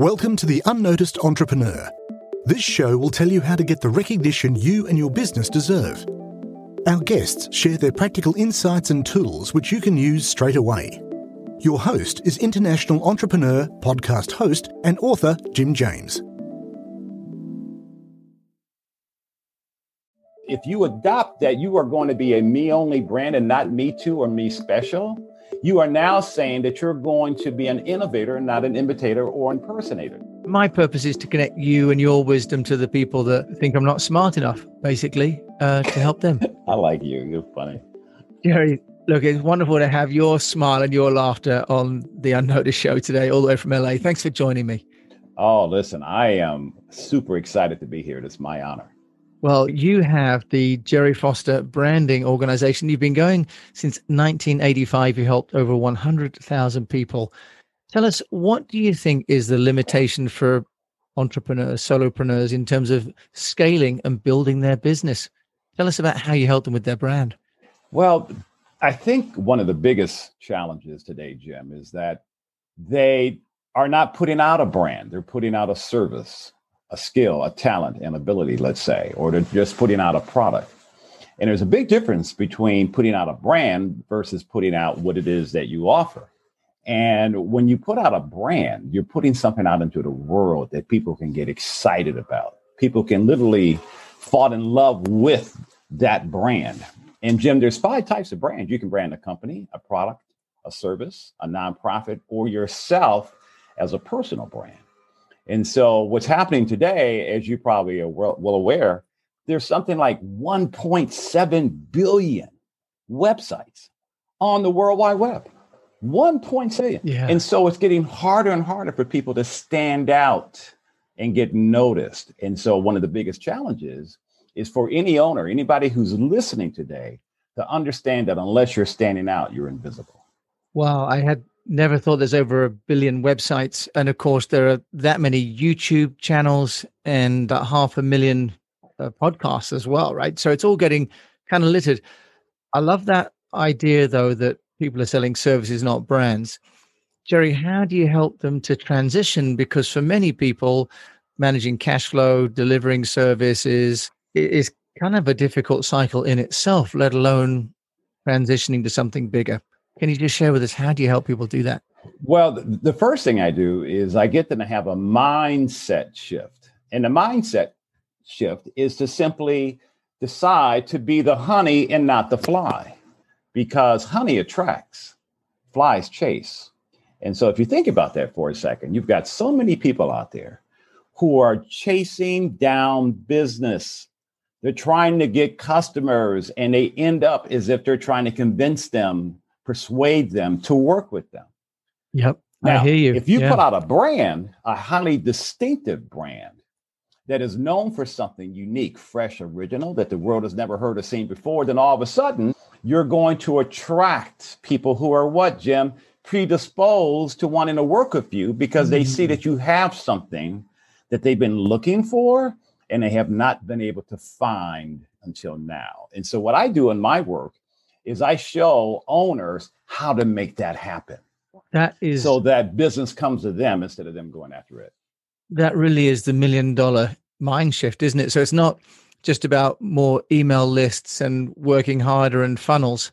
Welcome to The Unnoticed Entrepreneur. This show will tell you how to get the recognition you and your business deserve. Our guests share their practical insights and tools which you can use straight away. Your host is international entrepreneur, podcast host, and author Jim James. If you adopt that you are going to be a me only brand and not me too or me special, you are now saying that you're going to be an innovator, not an imitator or impersonator. My purpose is to connect you and your wisdom to the people that think I'm not smart enough, basically, uh, to help them. I like you. You're funny. Gerry, look, it's wonderful to have your smile and your laughter on the Unnoticed show today, all the way from LA. Thanks for joining me. Oh, listen, I am super excited to be here. It's my honor. Well, you have the Gerry Foster Branding Organization. You've been going since 1985. You helped over 100,000 people. Tell us, what do you think is the limitation for entrepreneurs, solopreneurs, in terms of scaling and building their business? Tell us about how you help them with their brand. Well, I think one of the biggest challenges today, Jim, is that they are not putting out a brand, they're putting out a service a skill, a talent, an ability, let's say, or to just putting out a product. And there's a big difference between putting out a brand versus putting out what it is that you offer. And when you put out a brand, you're putting something out into the world that people can get excited about. People can literally fall in love with that brand. And Jim, there's five types of brands. You can brand a company, a product, a service, a nonprofit, or yourself as a personal brand. And so, what's happening today, as you probably are well, well aware, there's something like 1.7 billion websites on the World Wide Web. 1.7. Yeah. And so it's getting harder and harder for people to stand out and get noticed. And so one of the biggest challenges is for any owner, anybody who's listening today, to understand that unless you're standing out, you're invisible. Wow, I had never thought there's over a billion websites. And of course, there are that many YouTube channels and half a million uh, podcasts as well, right? So it's all getting kind of littered. I love that idea, though, that people are selling services, not brands. Gerry, how do you help them to transition? Because for many people, managing cash flow, delivering services is kind of a difficult cycle in itself, let alone transitioning to something bigger. Can you just share with us how do you help people do that? Well, the first thing I do is I get them to have a mindset shift. And the mindset shift is to simply decide to be the honey and not the fly because honey attracts, flies chase. And so if you think about that for a second, you've got so many people out there who are chasing down business. They're trying to get customers and they end up as if they're trying to convince them persuade them to work with them. Yep. Now, I hear you. If you yeah. put out a brand, a highly distinctive brand that is known for something unique, fresh, original that the world has never heard or seen before, then all of a sudden you're going to attract people who are what, Jim? Predisposed to wanting to work with you because mm-hmm. they see mm-hmm. that you have something that they've been looking for and they have not been able to find until now. And so, what I do in my work is I show owners how to make that happen. That is so that business comes to them instead of them going after it. That really is the million dollar mind shift, isn't it? So it's not just about more email lists and working harder and funnels.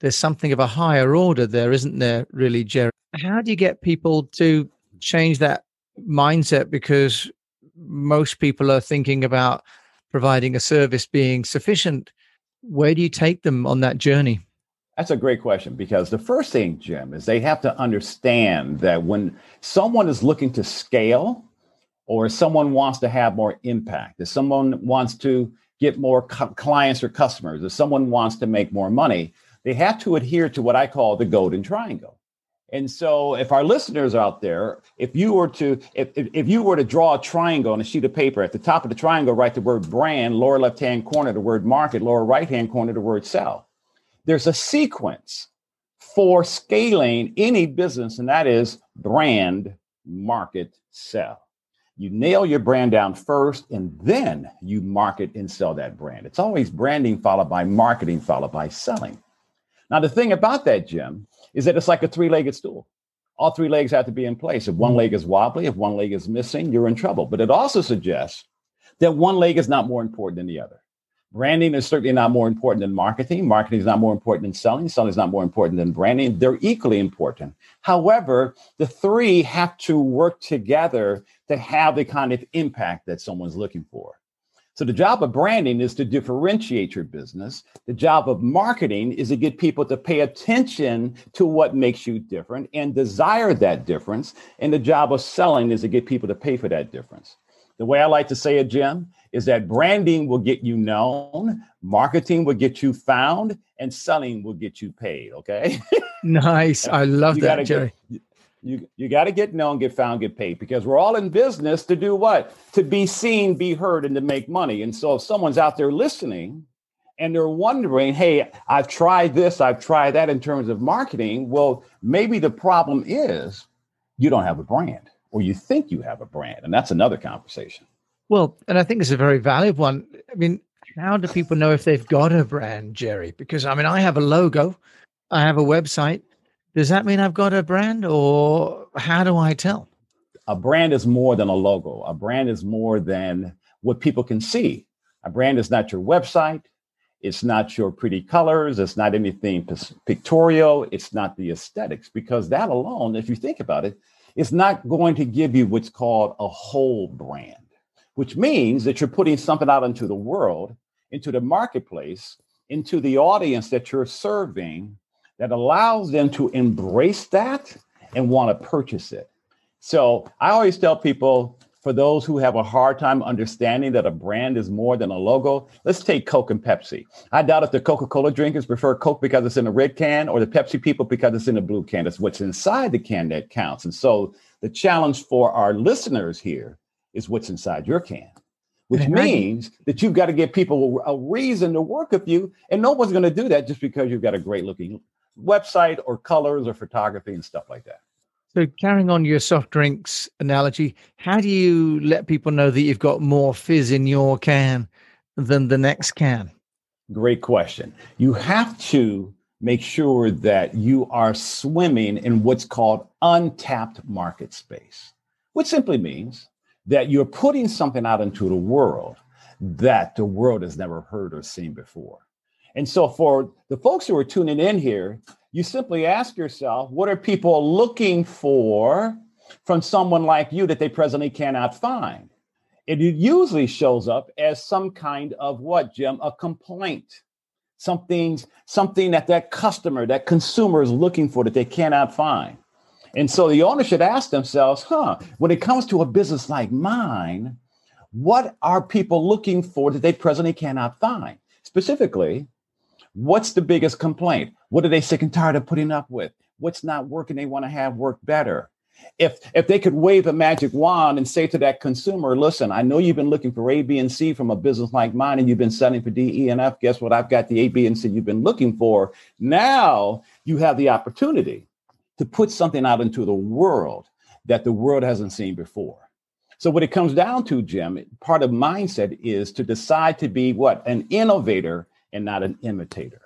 There's something of a higher order there, isn't there, really, Gerry? How do you get people to change that mindset? Because most people are thinking about providing a service being sufficient where do you take them on that journey? That's a great question because the first thing, Jim, is they have to understand that when someone is looking to scale or someone wants to have more impact, if someone wants to get more cu- clients or customers, if someone wants to make more money, they have to adhere to what I call the golden triangle. And so if our listeners out there, if you were to if, if, if, you were to draw a triangle on a sheet of paper, at the top of the triangle, write the word brand, lower left-hand corner, the word market, lower right-hand corner, the word sell. There's a sequence for scaling any business, and that is brand, market, sell. You nail your brand down first, and then you market and sell that brand. It's always branding followed by marketing, followed by selling. Now, the thing about that, Jim, is that it's like a three legged stool. all three legs have to be in place. If one leg is wobbly, if one leg is missing, you're in trouble. But it also suggests that one leg is not more important than the other. Branding is certainly not more important than marketing. Marketing is not more important than selling. Selling is not more important than branding. They're equally important. However, the three have to work together to have the kind of impact that someone's looking for. So the job of branding is to differentiate your business. The job of marketing is to get people to pay attention to what makes you different and desire that difference. And the job of selling is to get people to pay for that difference. The way I like to say it, Jim, is that branding will get you known, marketing will get you found, and selling will get you paid. Okay. nice. I love that, Gerry. Get, you, you got to get known, get found, get paid because we're all in business to do what? To be seen, be heard, and to make money. And so if someone's out there listening and they're wondering, hey, I've tried this, I've tried that in terms of marketing. Well, maybe the problem is you don't have a brand or you think you have a brand. And that's another conversation. Well, and I think it's a very valuable one. I mean, how do people know if they've got a brand, Gerry? Because I mean, I have a logo, I have a website, does that mean I've got a brand or how do I tell? A brand is more than a logo. A brand is more than what people can see. A brand is not your website. It's not your pretty colors. It's not anything pictorial. It's not the aesthetics, because that alone, if you think about it, is not going to give you what's called a whole brand, which means that you're putting something out into the world, into the marketplace, into the audience that you're serving that allows them to embrace that and want to purchase it. So I always tell people for those who have a hard time understanding that a brand is more than a logo, let's take Coke and Pepsi. I doubt if the Coca Cola drinkers prefer Coke because it's in a red can or the Pepsi people because it's in a blue can. It's what's inside the can that counts. And so the challenge for our listeners here is what's inside your can, which means that you've got to give people a reason to work with you. And no one's going to do that just because you've got a great looking website or colors or photography and stuff like that. So, carrying on your soft drinks analogy, how do you let people know that you've got more fizz in your can than the next can? Great question. You have to make sure that you are swimming in what's called untapped market space, which simply means that you're putting something out into the world that the world has never heard or seen before. And so, for the folks who are tuning in here, you simply ask yourself, what are people looking for from someone like you that they presently cannot find? It usually shows up as some kind of what, Jim? A complaint. Something's something that that customer, that consumer is looking for that they cannot find. And so the owner should ask themselves, huh, when it comes to a business like mine, what are people looking for that they presently cannot find? Specifically, What's the biggest complaint? What are they sick and tired of putting up with? What's not working they want to have work better? If if they could wave a magic wand and say to that consumer, listen, I know you've been looking for A, B, and C from a business like mine, and you've been selling for D, E, and F. Guess what? I've got the A, B, and C you've been looking for. Now you have the opportunity to put something out into the world that the world hasn't seen before. So what it comes down to, Jim, part of mindset is to decide to be what? An innovator and not an imitator.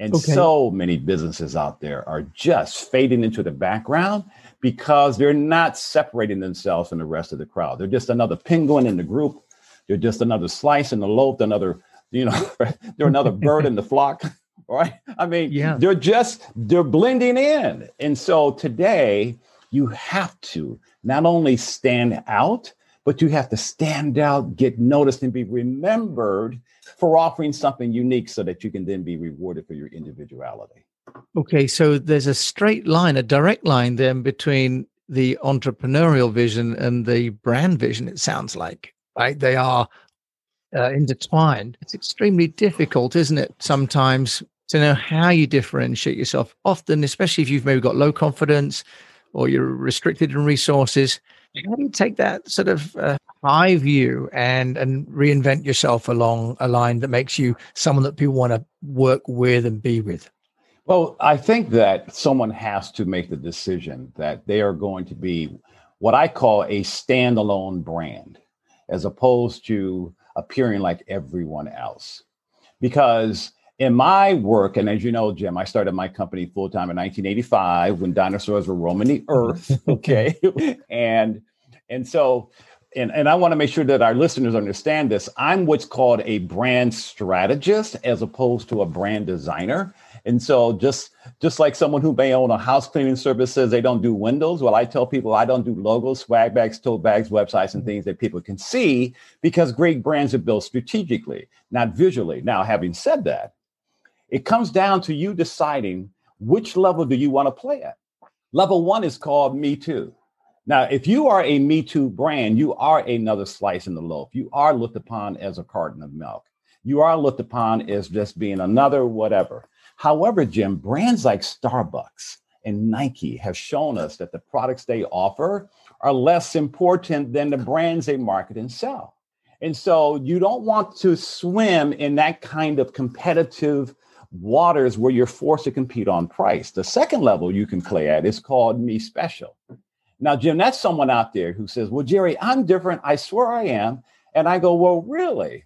And okay. so many businesses out there are just fading into the background because they're not separating themselves from the rest of the crowd. They're just another penguin in the group. They're just another slice in the loaf, another, you know, they're another bird in the flock. Right. I mean, yeah. they're just they're blending in. And so today you have to not only stand out, but you have to stand out, get noticed, and be remembered for offering something unique so that you can then be rewarded for your individuality. Okay, so there's a straight line, a direct line then between the entrepreneurial vision and the brand vision, it sounds like, right? They are uh, intertwined. It's extremely difficult, isn't it, sometimes to know how you differentiate yourself. Often, especially if you've maybe got low confidence or you're restricted in resources, how do you take that sort of uh, high view and and reinvent yourself along a line that makes you someone that people want to work with and be with? Well, I think that someone has to make the decision that they are going to be what I call a standalone brand, as opposed to appearing like everyone else. Because in my work, and as you know, Jim, I started my company full time in 1985 when dinosaurs were roaming the earth. Okay. and and so and, and I want to make sure that our listeners understand this. I'm what's called a brand strategist as opposed to a brand designer. And so just just like someone who may own a house cleaning service says they don't do windows, well, I tell people I don't do logos, swag bags, tote bags, websites, and mm-hmm. things that people can see because great brands are built strategically, not visually. Now, having said that, it comes down to you deciding which level do you want to play at. Level one is called Me Too. Now, if you are a Me Too brand, you are another slice in the loaf. You are looked upon as a carton of milk. You are looked upon as just being another whatever. However, Jim, brands like Starbucks and Nike have shown us that the products they offer are less important than the brands they market and sell. And so you don't want to swim in that kind of competitive waters where you're forced to compete on price. The second level you can play at is called Me Special. Now, Jim, that's someone out there who says, Well, Gerry, I'm different. I swear I am. And I go, Well, really?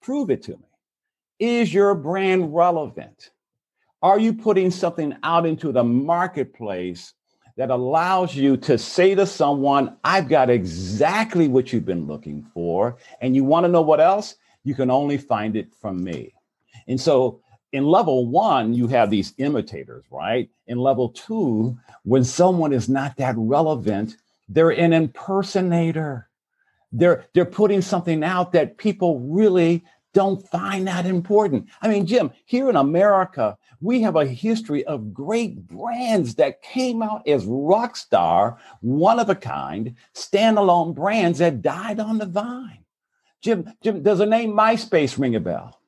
Prove it to me. Is your brand relevant? Are you putting something out into the marketplace that allows you to say to someone, I've got exactly what you've been looking for. And you want to know what else? You can only find it from me. And so in level one, you have these imitators, right? In level two, when someone is not that relevant, they're an impersonator. They're they're putting something out that people really don't find that important. I mean, Jim, here in America, we have a history of great brands that came out as rock star, one of a kind, standalone brands that died on the vine. Jim, Jim, does the name MySpace ring a bell?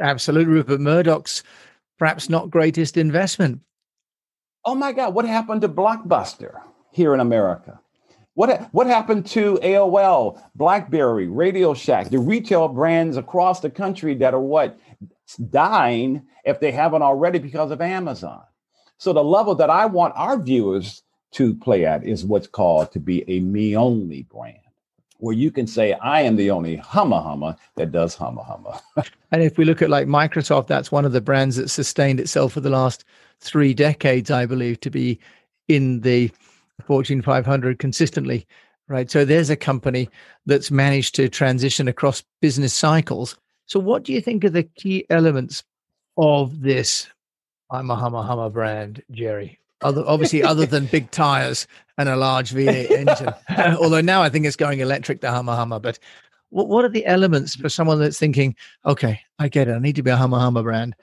Absolutely, Rupert Murdoch's perhaps not greatest investment. Oh my God, what happened to Blockbuster here in America? What, what happened to AOL, BlackBerry, Radio Shack, the retail brands across the country that are what? Dying if they haven't already because of Amazon. So the level that I want our viewers to play at is what's called to be a me only brand where you can say, I am the only humma humma that does humma humma. and if we look at like Microsoft, that's one of the brands that sustained itself for the last three decades, I believe, to be in the Fortune 500 consistently. Right. So there's a company that's managed to transition across business cycles. So, what do you think are the key elements of this I'm a brand, Gerry? Other, obviously, other than big tires and a large V8 engine. Although now I think it's going electric, the Hummer Hummer. But what, what are the elements for someone that's thinking, okay, I get it. I need to be a Hummer Hummer brand?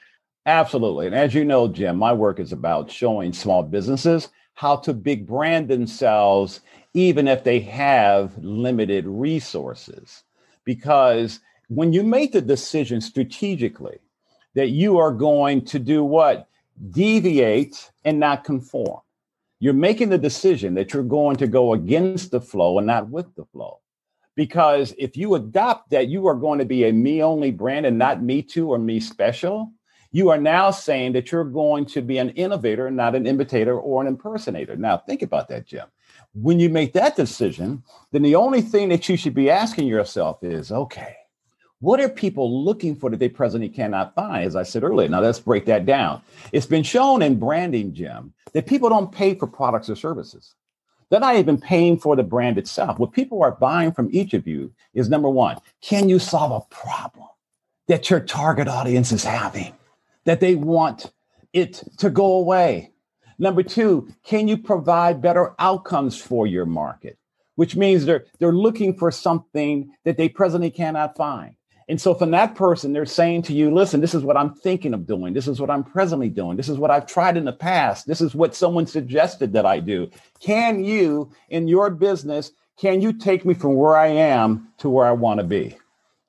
Absolutely. And as you know, Jim, my work is about showing small businesses how to big brand themselves, even if they have limited resources. Because when you make the decision strategically that you are going to do what? Deviate and not conform. You're making the decision that you're going to go against the flow and not with the flow. Because if you adopt that you are going to be a me only brand and not me too or me special, you are now saying that you're going to be an innovator, not an imitator or an impersonator. Now, think about that, Jim. When you make that decision, then the only thing that you should be asking yourself is okay, what are people looking for that they presently cannot find? As I said earlier, now let's break that down. It's been shown in branding, Jim, that people don't pay for products or services. They're not even paying for the brand itself. What people are buying from each of you is number one, can you solve a problem that your target audience is having, that they want it to go away? Number two, can you provide better outcomes for your market? Which means they're, they're looking for something that they presently cannot find. And so from that person, they're saying to you, listen, this is what I'm thinking of doing. This is what I'm presently doing. This is what I've tried in the past. This is what someone suggested that I do. Can you, in your business, can you take me from where I am to where I want to be?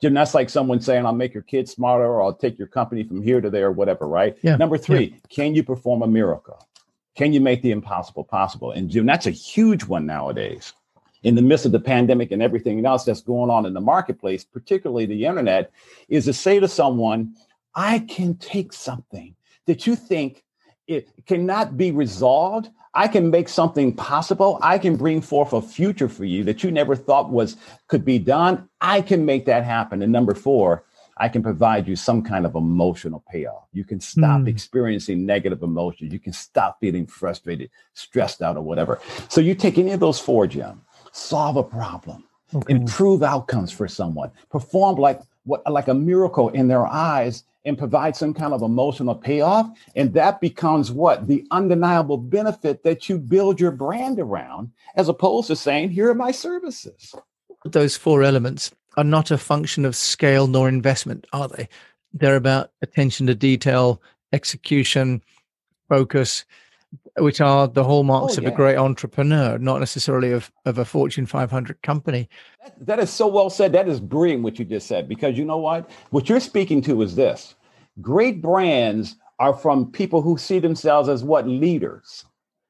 Jim, that's like someone saying, I'll make your kids smarter or I'll take your company from here to there, or whatever, right? Yeah. Number three, yeah. can you perform a miracle? Can you make the impossible possible? And Jim, that's a huge one nowadays in the midst of the pandemic and everything else that's going on in the marketplace, particularly the internet, is to say to someone, I can take something that you think it cannot be resolved. I can make something possible. I can bring forth a future for you that you never thought was could be done. I can make that happen. And number four, I can provide you some kind of emotional payoff. You can stop mm. experiencing negative emotions. You can stop feeling frustrated, stressed out, or whatever. So you take any of those four, Jim, solve a problem, okay. improve outcomes for someone, perform like what like a miracle in their eyes and provide some kind of emotional payoff. And that becomes what? The undeniable benefit that you build your brand around, as opposed to saying, here are my services. Those four elements are not a function of scale nor investment, are they? They're about attention to detail, execution, focus, which are the hallmarks oh, yeah. of a great entrepreneur, not necessarily of, of a Fortune 500 company. That, that is so well said. That is brilliant what you just said, because you know what? What you're speaking to is this great brands are from people who see themselves as what leaders.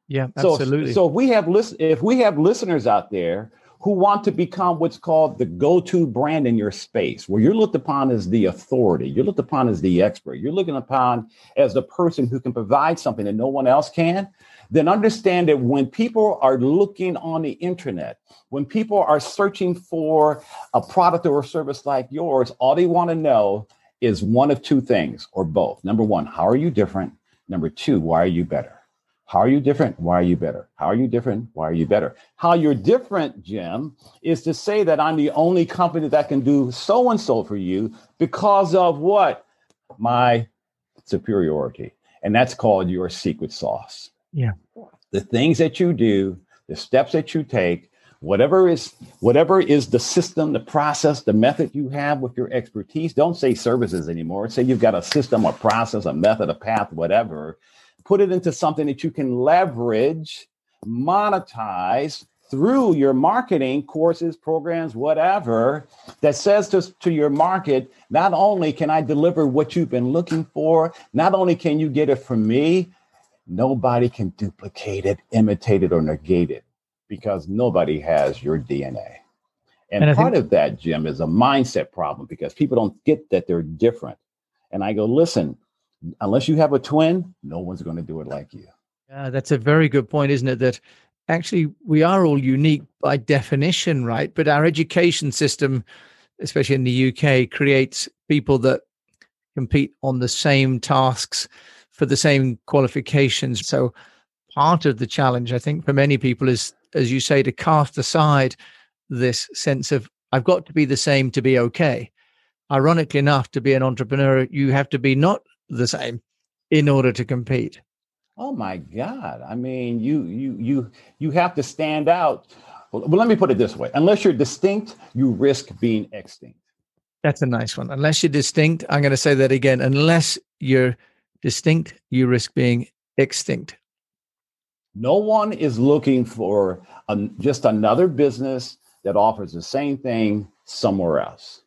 Yeah, absolutely. So, so if we have listen, if we have listeners out there who want to become what's called the go-to brand in your space, where you're looked upon as the authority, you're looked upon as the expert, you're looking upon as the person who can provide something that no one else can, then understand that when people are looking on the internet, when people are searching for a product or a service like yours, all they want to know is one of two things or both. Number one, how are you different? Number two, why are you better? How are you different? Why are you better? How are you different? Why are you better? How you're different, Jim, is to say that I'm the only company that can do so and so for you because of what? My superiority. And that's called your secret sauce. Yeah. The things that you do, the steps that you take, whatever is whatever is the system, the process, the method you have with your expertise. Don't say services anymore. Say you've got a system, a process, a method, a path, whatever put it into something that you can leverage, monetize through your marketing courses, programs, whatever, that says to, to your market, not only can I deliver what you've been looking for, not only can you get it from me, nobody can duplicate it, imitate it, or negate it because nobody has your DNA. And, and part think- of that, Jim, is a mindset problem because people don't get that they're different. And I go, listen, unless you have a twin, no one's going to do it like you. Yeah, that's a very good point, isn't it? That actually we are all unique by definition, right? But our education system, especially in the UK, creates people that compete on the same tasks for the same qualifications. So part of the challenge, I think, for many people is, as you say, to cast aside this sense of I've got to be the same to be okay. Ironically enough, to be an entrepreneur, you have to be not the same in order to compete. Oh my God. I mean, you you you you have to stand out. Well, let me put it this way. Unless you're distinct, you risk being extinct. That's a nice one. Unless you're distinct, I'm going to say that again. Unless you're distinct, you risk being extinct. No one is looking for just another business that offers the same thing somewhere else.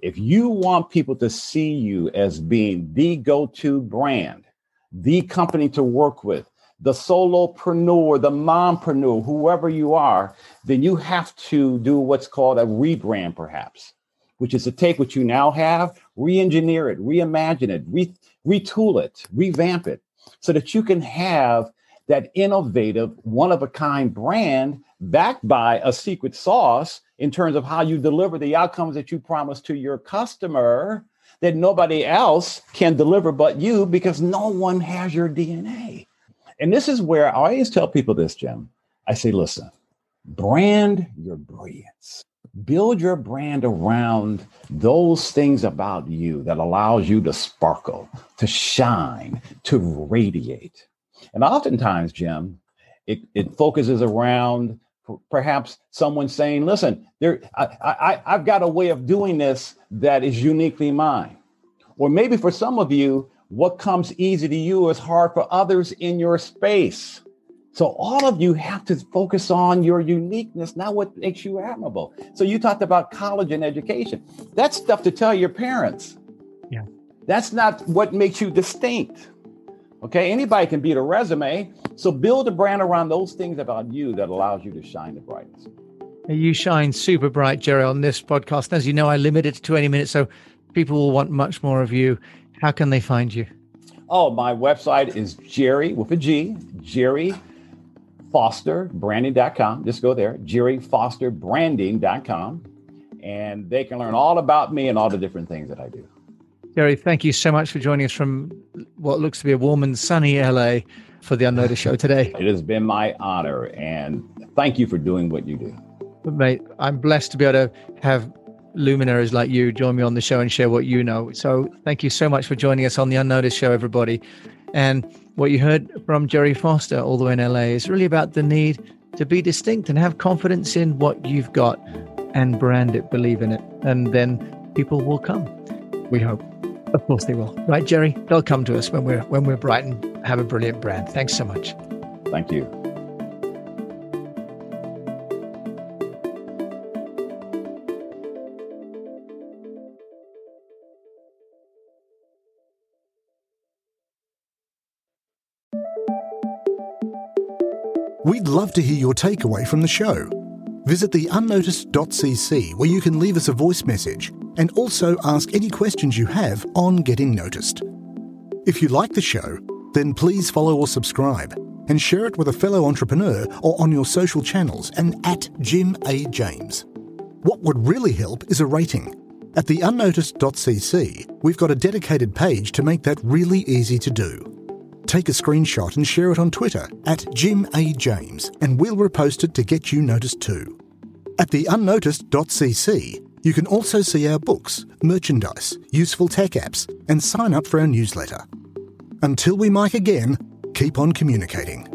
If you want people to see you as being the go to brand, the company to work with, the solopreneur, the mompreneur, whoever you are, then you have to do what's called a rebrand, perhaps, which is to take what you now have, re engineer it, reimagine it, re- retool it, revamp it, so that you can have that innovative, one of a kind brand backed by a secret sauce in terms of how you deliver the outcomes that you promise to your customer that nobody else can deliver but you because no one has your DNA. And this is where I always tell people this, Jim. I say, listen, brand your brilliance. Build your brand around those things about you that allows you to sparkle, to shine, to radiate. And oftentimes, Jim, it, it focuses around perhaps someone saying, listen, there, I, I, I've got a way of doing this that is uniquely mine. Or maybe for some of you, what comes easy to you is hard for others in your space. So all of you have to focus on your uniqueness, not what makes you admirable. So you talked about college and education. That's stuff to tell your parents. Yeah. That's not what makes you distinct. Okay, anybody can beat a resume. So build a brand around those things about you that allows you to shine the brightest. You shine super bright, Gerry, on this podcast. As you know, I limit it to 20 minutes, so people will want much more of you. How can they find you? Oh, my website is Gerry with a G, Gerry Foster branding.com. Just go there, Gerry Foster branding.com, and they can learn all about me and all the different things that I do. Gerry, thank you so much for joining us from what looks to be a warm and sunny LA for the Unnoticed Show today. It has been my honor, and thank you for doing what you do. Mate, I'm blessed to be able to have luminaries like you join me on the show and share what you know. So thank you so much for joining us on the Unnoticed Show, everybody. And what you heard from Gerry Foster all the way in LA is really about the need to be distinct and have confidence in what you've got and brand it, believe in it. And then people will come. We hope. Of course they will. Right, Gerry? They'll come to us when we're when we're bright and have a brilliant brand. Thanks so much. Thank you. We'd love to hear your takeaway from the show. Visit the unnoticed.cc where you can leave us a voice message and also ask any questions you have on getting noticed. If you like the show, then please follow or subscribe and share it with a fellow entrepreneur or on your social channels and at Jim A. James. What would really help is a rating. At the unnoticed.cc, we've got a dedicated page to make that really easy to do. Take a screenshot and share it on Twitter at Jim A. James, and we'll repost it to get you noticed too. At the unnoticed.cc, you can also see our books, merchandise, useful tech apps, and sign up for our newsletter. Until we mic again, keep on communicating.